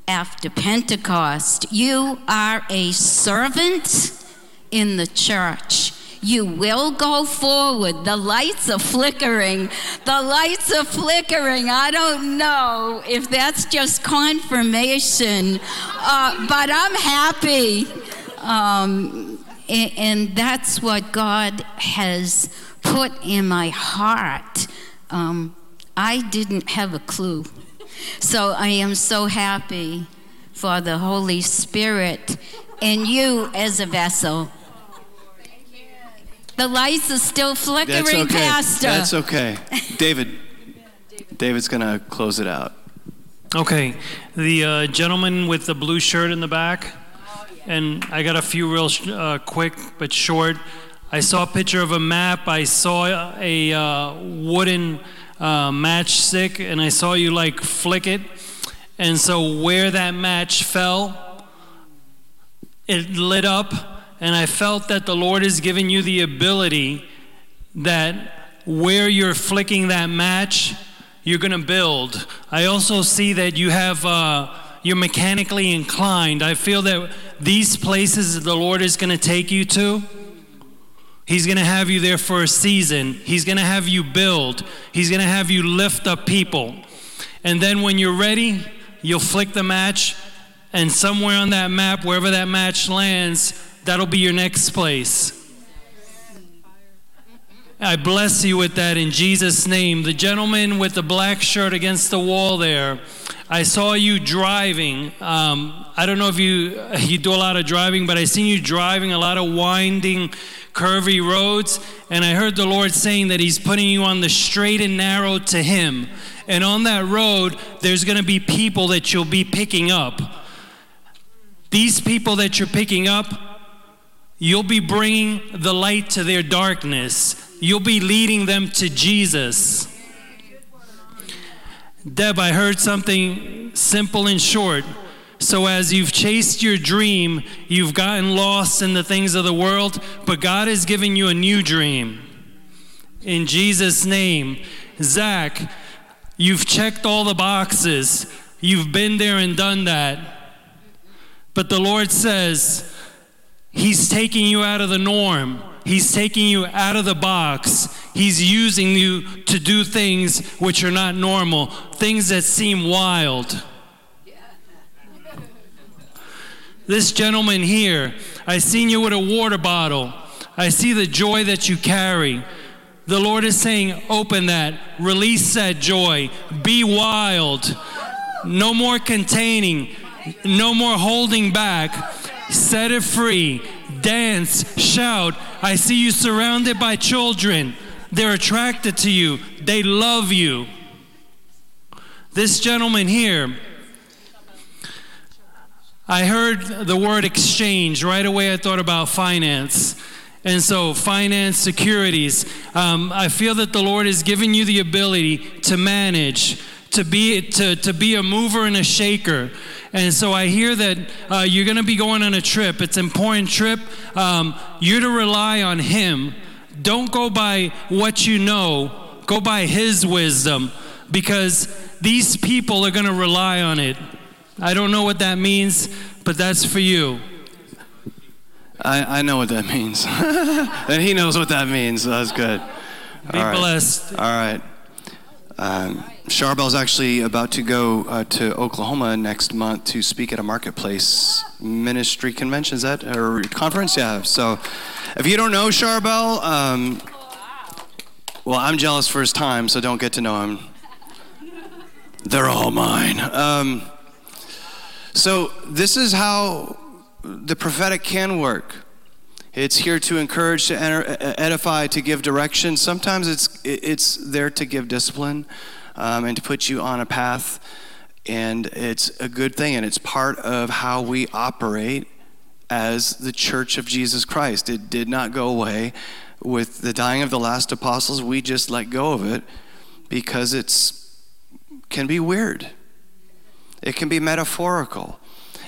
after Pentecost. You are a servant in the church. You will go forward. The lights are flickering. The lights are flickering. I don't know if that's just confirmation, uh, but I'm happy. Um, and, and, that's what God has put in my heart. Um, I didn't have a clue. So I am so happy for the Holy Spirit and you as a vessel. The lights are still flickering, That's okay. Pastor. That's okay. [laughs] David. David's going to close it out. Okay. The uh, gentleman with the blue shirt in the back, and I got a few real sh- uh, quick but short. I saw a picture of a map. I saw a uh, wooden uh, matchstick, and I saw you like flick it. And so where that match fell, it lit up and I felt that the Lord has given you the ability that where you're flicking that match, you're going to build. I also see that you have, uh, you're mechanically inclined. I feel that these places the Lord is going to take you to, He's going to have you there for a season. He's going to have you build. He's going to have you lift up people. And then when you're ready, you'll flick the match, and somewhere on that map, wherever that match lands, That'll be your next place. I bless you with that in Jesus' name. The gentleman with the black shirt against the wall there, I saw you driving. Um, I don't know if you [laughs] you do a lot of driving, but I seen you driving a lot of winding curvy roads. And I heard the Lord saying that He's putting you on the straight and narrow to Him. And on that road, there's going to be people that you'll be picking up. These people that you're picking up, you'll be bringing the light to their darkness. You'll be leading them to Jesus. Deb, I heard something simple and short. So, as you've chased your dream, you've gotten lost in the things of the world, but God is giving you a new dream. In Jesus' name, Zach, you've checked all the boxes, you've been there and done that. But the Lord says, He's taking you out of the norm. He's taking you out of the box. He's using you to do things which are not normal, things that seem wild. This gentleman here, I seen you with a water bottle. I see the joy that you carry. The Lord is saying, open that, release that joy, be wild. No more containing, no more holding back. Set it free, dance, shout. I see you surrounded by children. They're attracted to you, they love you. This gentleman here, I heard the word exchange. Right away, I thought about finance. And so, finance, securities. Um, I feel that the Lord has given you the ability to manage, to be, to, to be a mover and a shaker. And so I hear that uh, you're going to be going on a trip. It's an important trip. Um, you're to rely on Him. Don't go by what you know, go by His wisdom because these people are going to rely on it. I don't know what that means, but that's for you. I, I know what that means. [laughs] and he knows what that means. So that's good. Be blessed. All right. Um, Charbel's actually about to go uh, to Oklahoma next month to speak at a marketplace ministry convention. Is that or conference? Yeah. So, if you don't know Charbel, um, well, I'm jealous for his time, so don't get to know him. They're all mine. Um, so this is how the prophetic can work. It's here to encourage, to edify, to give direction. Sometimes it's it's there to give discipline um, and to put you on a path, and it's a good thing, and it's part of how we operate as the Church of Jesus Christ. It did not go away with the dying of the last apostles. We just let go of it because it's can be weird. It can be metaphorical.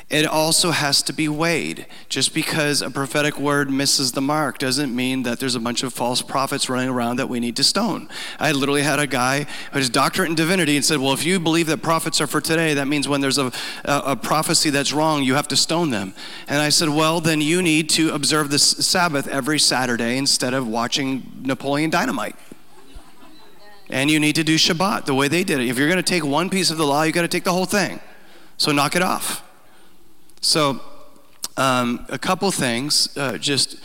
It also has to be weighed. Just because a prophetic word misses the mark doesn't mean that there's a bunch of false prophets running around that we need to stone. I literally had a guy who had his doctorate in divinity and said, Well, if you believe that prophets are for today, that means when there's a, a, a prophecy that's wrong, you have to stone them. And I said, Well, then you need to observe the Sabbath every Saturday instead of watching Napoleon Dynamite. And you need to do Shabbat the way they did it. If you're going to take one piece of the law, you got to take the whole thing. So knock it off. So, um, a couple things, uh, just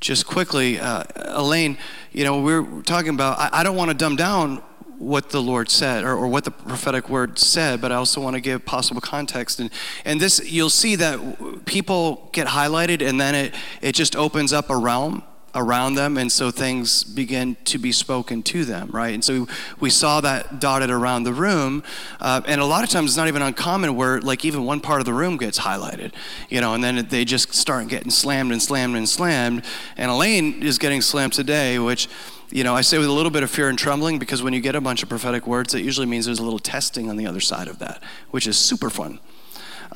just quickly, uh, Elaine. You know, we're talking about. I, I don't want to dumb down what the Lord said or, or, what the prophetic word said, but I also want to give possible context. And, and this, you'll see that people get highlighted and then it, it just opens up a realm around them, and so things begin to be spoken to them, right? And so we saw that dotted around the room, uh, and a lot of times it's not even uncommon where like even one part of the room gets highlighted, you know, and then they just start getting slammed and slammed and slammed. And Elaine is getting slammed today, which you know, I say with a little bit of fear and trembling because when you get a bunch of prophetic words, it usually means there's a little testing on the other side of that, which is super fun.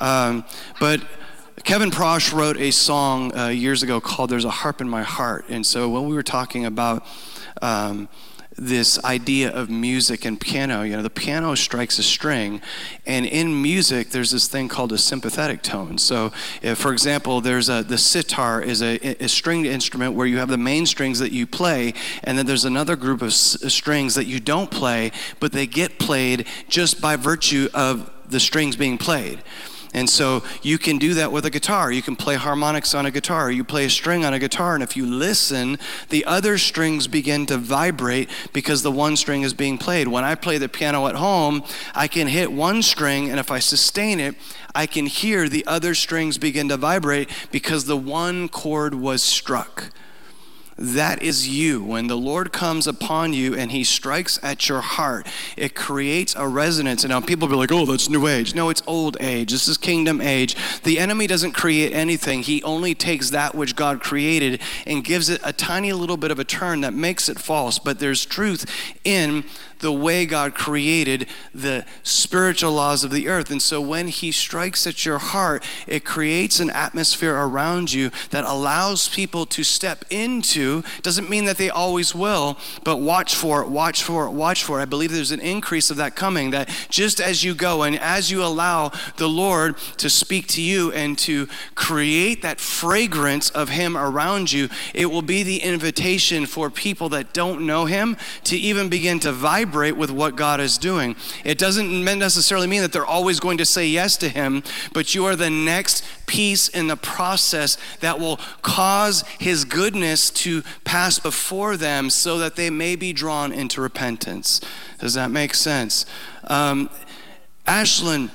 Um, but Kevin Prosch wrote a song uh, years ago called There's a Harp in My Heart. And so when we were talking about um, this idea of music and piano, you know, the piano strikes a string, and in music, there's this thing called a sympathetic tone. So, if, for example, there's a the sitar is a, a stringed instrument where you have the main strings that you play, and then there's another group of s- strings that you don't play, but they get played just by virtue of the strings being played. And so you can do that with a guitar. You can play harmonics on a guitar. You play a string on a guitar, and if you listen, the other strings begin to vibrate because the one string is being played. When I play the piano at home, I can hit one string, and if I sustain it, I can hear the other strings begin to vibrate because the one chord was struck. That is you. When the Lord comes upon you and he strikes at your heart, it creates a resonance. And now people be like, oh, that's new age. No, it's old age. This is kingdom age. The enemy doesn't create anything, he only takes that which God created and gives it a tiny little bit of a turn that makes it false. But there's truth in the way God created the spiritual laws of the earth. And so when He strikes at your heart, it creates an atmosphere around you that allows people to step into. Doesn't mean that they always will, but watch for it, watch for it, watch for it. I believe there's an increase of that coming, that just as you go and as you allow the Lord to speak to you and to create that fragrance of Him around you, it will be the invitation for people that don't know Him to even begin to vibrate vibrate with what God is doing. It doesn't necessarily mean that they're always going to say yes to Him, but you are the next piece in the process that will cause His goodness to pass before them so that they may be drawn into repentance. Does that make sense? Um, Ashlyn.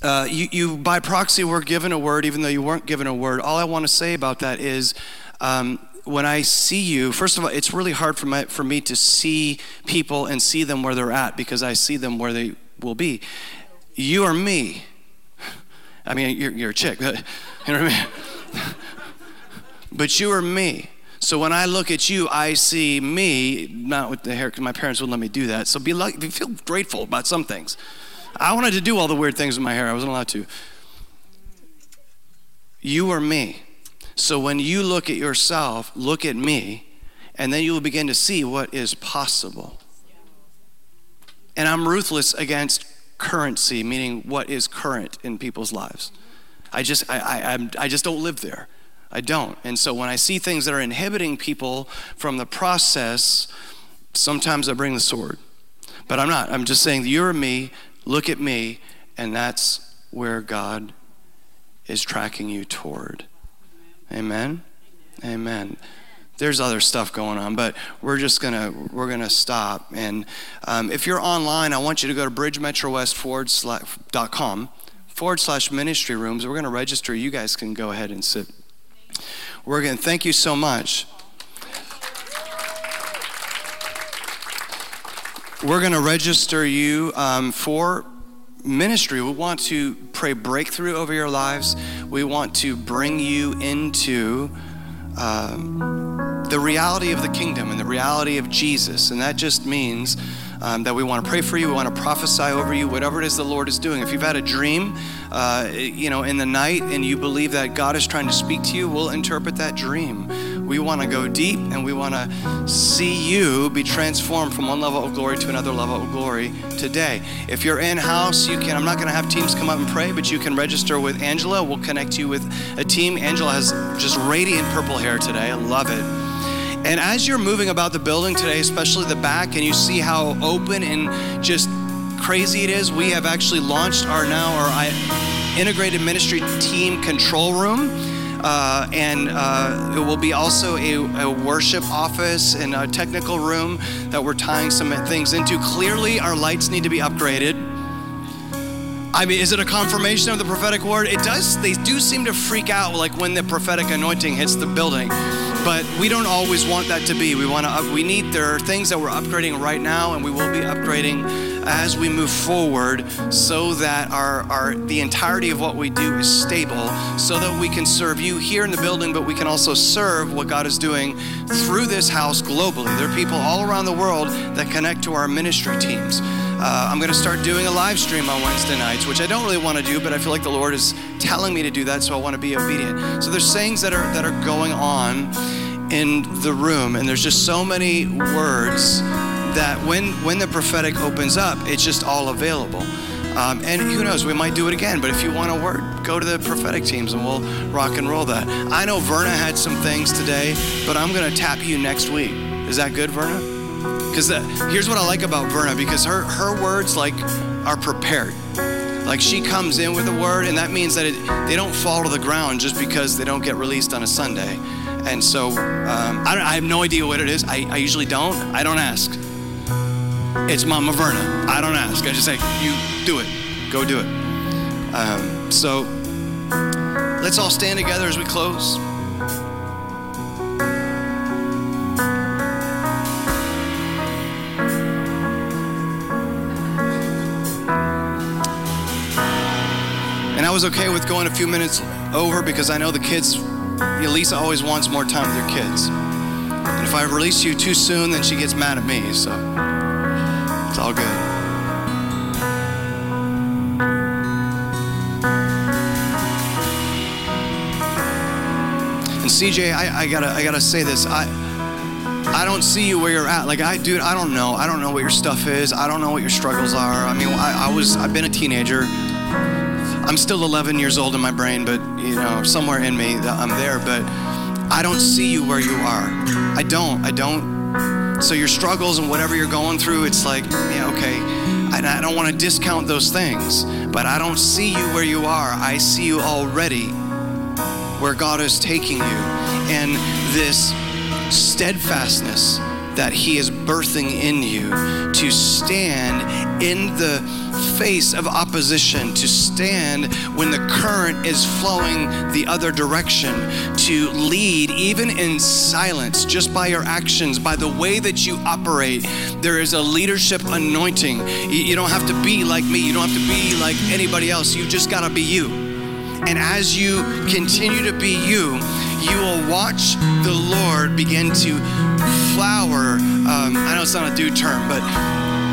Uh, you, you, by proxy, were given a word, even though you weren't given a word. All I want to say about that is um, when I see you, first of all, it's really hard for, my, for me to see people and see them where they're at because I see them where they will be. You are me. I mean, you're, you're a chick, but, [laughs] you know what I mean? but you are me. So when I look at you, I see me, not with the hair, because my parents wouldn't let me do that. So be like, feel grateful about some things. I wanted to do all the weird things with my hair, I wasn't allowed to. You are me. So when you look at yourself, look at me, and then you will begin to see what is possible. And I'm ruthless against currency, meaning what is current in people's lives. I just, I, I, I just don't live there. I don't. And so when I see things that are inhibiting people from the process, sometimes I bring the sword. But I'm not. I'm just saying, you're me, look at me, and that's where God is tracking you toward. Amen. Amen. There's other stuff going on, but we're just gonna we're gonna stop. And um, if you're online, I want you to go to bridgemetrowest forward slash ministry rooms. We're gonna register. You guys can go ahead and sit. We're gonna thank you so much. We're gonna register you um, for ministry. We want to pray breakthrough over your lives. We want to bring you into um, the reality of the kingdom and the reality of Jesus. And that just means um, that we want to pray for you, we want to prophesy over you, whatever it is the Lord is doing. If you've had a dream, uh, you know, in the night and you believe that God is trying to speak to you, we'll interpret that dream. We want to go deep and we want to see you be transformed from one level of glory to another level of glory today. If you're in house, you can, I'm not going to have teams come up and pray, but you can register with Angela. We'll connect you with a team. Angela has just radiant purple hair today. I love it. And as you're moving about the building today, especially the back, and you see how open and just crazy it is, we have actually launched our now our integrated ministry team control room. Uh, and uh, it will be also a, a, worship office and a technical room that we're tying some things into. Clearly, our lights need to be upgraded. I mean, is it a confirmation of the prophetic word? It does, they do seem to freak out like when the prophetic anointing hits the building. But we don't always want that to be. We want to, we need, there are things that we're upgrading right now, and we will be upgrading as we move forward so that our, our the entirety of what we do is stable so that we can serve you here in the building but we can also serve what god is doing through this house globally. There are people all around the world that connect to our ministry teams. Uh, i'm going to start doing a live stream on wednesday nights which i don't really want to do but i feel like the lord is telling me to do that so i want to be obedient. So there's things that are that are going on in the room and there's just so many words that when when the prophetic opens up, it's just all available. Um, and who knows, we might do it again. But if you want a word, go to the prophetic teams and we'll rock and roll that. I know Verna had some things today, but I'm going to tap you next week. Is that good, Verna? Because here's what I like about Verna because her, her words like are prepared. Like she comes in with a word, and that means that it, they don't fall to the ground just because they don't get released on a Sunday. And so um, I, I, have no idea what it is. I, I usually don't. I don't ask. It's Mama Verna. I don't ask. I just say, you do it. Go do it. Um, so let's all stand together as we close. And I was okay with going a few minutes over because I know the kids, Elisa always wants more time with her kids. And if I release you too soon, then she gets mad at me, so it's all good. And CJ, I, I gotta, I gotta say this. I, I don't see you where you're at. Like I, dude, I don't know. I don't know what your stuff is. I don't know what your struggles are. I mean, I, I was, I've been a teenager. I'm still 11 years old in my brain, but you know, somewhere in me, I'm there. But I don't see you where you are. I don't. I don't. So your struggles and whatever you're going through, it's like, yeah, okay. And I don't want to discount those things, but I don't see you where you are. I see you already where God is taking you, and this steadfastness that He is birthing in you to stand in the face of opposition, to stand when the current is flowing the other direction, to lead even in silence, just by your actions, by the way that you operate. There is a leadership anointing. You don't have to be like me, you don't have to be like anybody else. You just got to be you. And as you continue to be you, you will watch the Lord begin to flower. Um, I know it's not a due term, but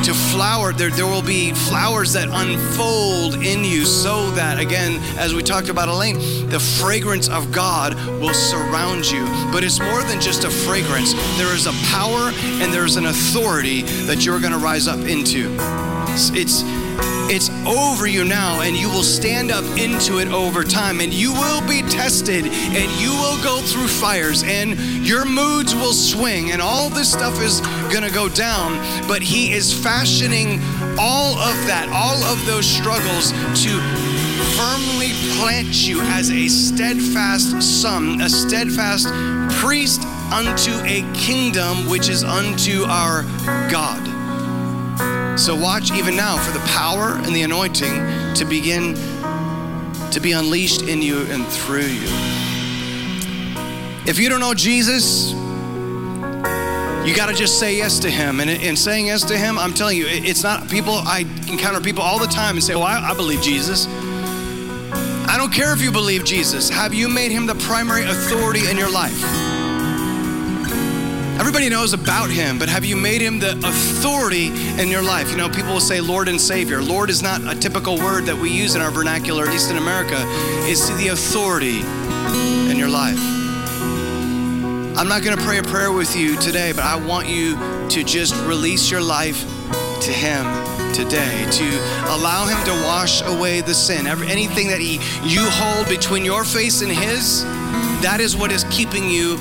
to flower, there, there will be flowers that unfold in you so that, again, as we talked about Elaine, the fragrance of God will surround you. But it's more than just a fragrance, there is a power and there's an authority that you're going to rise up into. It's, it's it's over you now, and you will stand up into it over time, and you will be tested, and you will go through fires, and your moods will swing, and all this stuff is gonna go down. But He is fashioning all of that, all of those struggles to firmly plant you as a steadfast son, a steadfast priest unto a kingdom which is unto our God. So watch even now for the power and the anointing to begin to be unleashed in you and through you. If you don't know Jesus, you got to just say yes to him. And in saying yes to him, I'm telling you, it's not people, I encounter people all the time and say, well, I, I believe Jesus. I don't care if you believe Jesus. Have you made him the primary authority in your life? Everybody knows about him, but have you made him the authority in your life? You know, people will say Lord and Savior. Lord is not a typical word that we use in our vernacular, at least in America. It's the authority in your life. I'm not going to pray a prayer with you today, but I want you to just release your life to him today to allow him to wash away the sin anything that he you hold between your face and his that is what is keeping you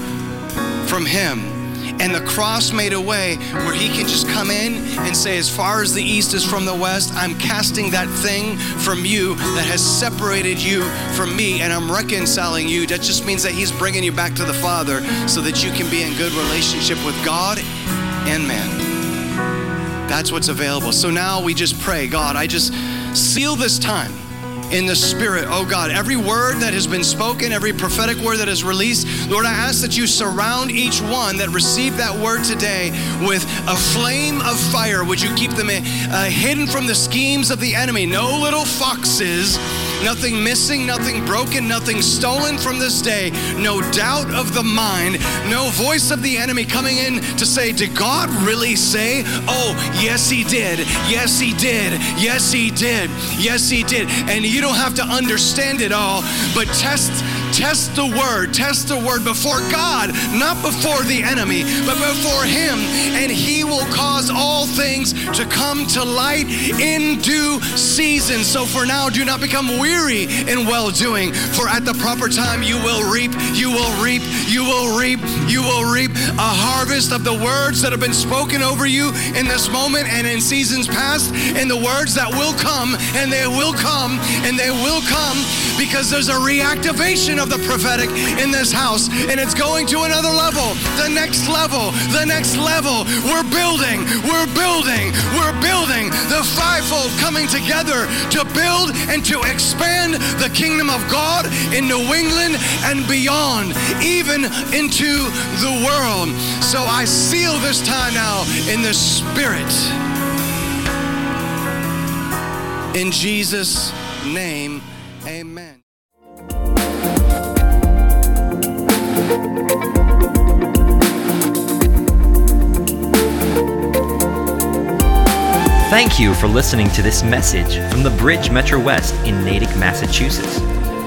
from him and the cross made a way where he can just come in and say, As far as the east is from the west, I'm casting that thing from you that has separated you from me, and I'm reconciling you. That just means that he's bringing you back to the Father so that you can be in good relationship with God and man. That's what's available. So now we just pray, God, I just seal this time in the Spirit, oh God. Every word that has been spoken, every prophetic word that is released, Lord, I ask that you surround each one that received that word today with a flame of fire. Would you keep them uh, hidden from the schemes of the enemy? No little foxes nothing missing, nothing broken, nothing stolen from this day, no doubt of the mind, no voice of the enemy coming in to say, Did God really say? Oh, yes, He did. Yes, He did. Yes, He did. Yes, He did. And you don't have to understand it all, but test Test the word, test the word before God, not before the enemy, but before Him, and He will cause all things to come to light in due season. So for now, do not become weary in well doing, for at the proper time you will reap, you will reap, you will reap, you will reap a harvest of the words that have been spoken over you in this moment and in seasons past, and the words that will come, and they will come, and they will come because there's a reactivation of the prophetic in this house, and it's going to another level, the next level, the next level. We're building, we're building, we're building the fivefold coming together to build and to expand the kingdom of God in New England and beyond, even into the world. So I seal this time now in the Spirit. In Jesus' name. Amen. Thank you for listening to this message from the Bridge Metro West in Natick, Massachusetts.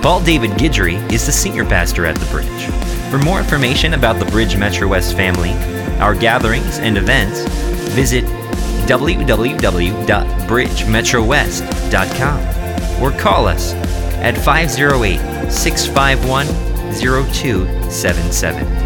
Paul David Guidry is the senior pastor at the Bridge. For more information about the Bridge Metro West family, our gatherings, and events, visit www.bridgemetrowest.com or call us at 508 651 0277.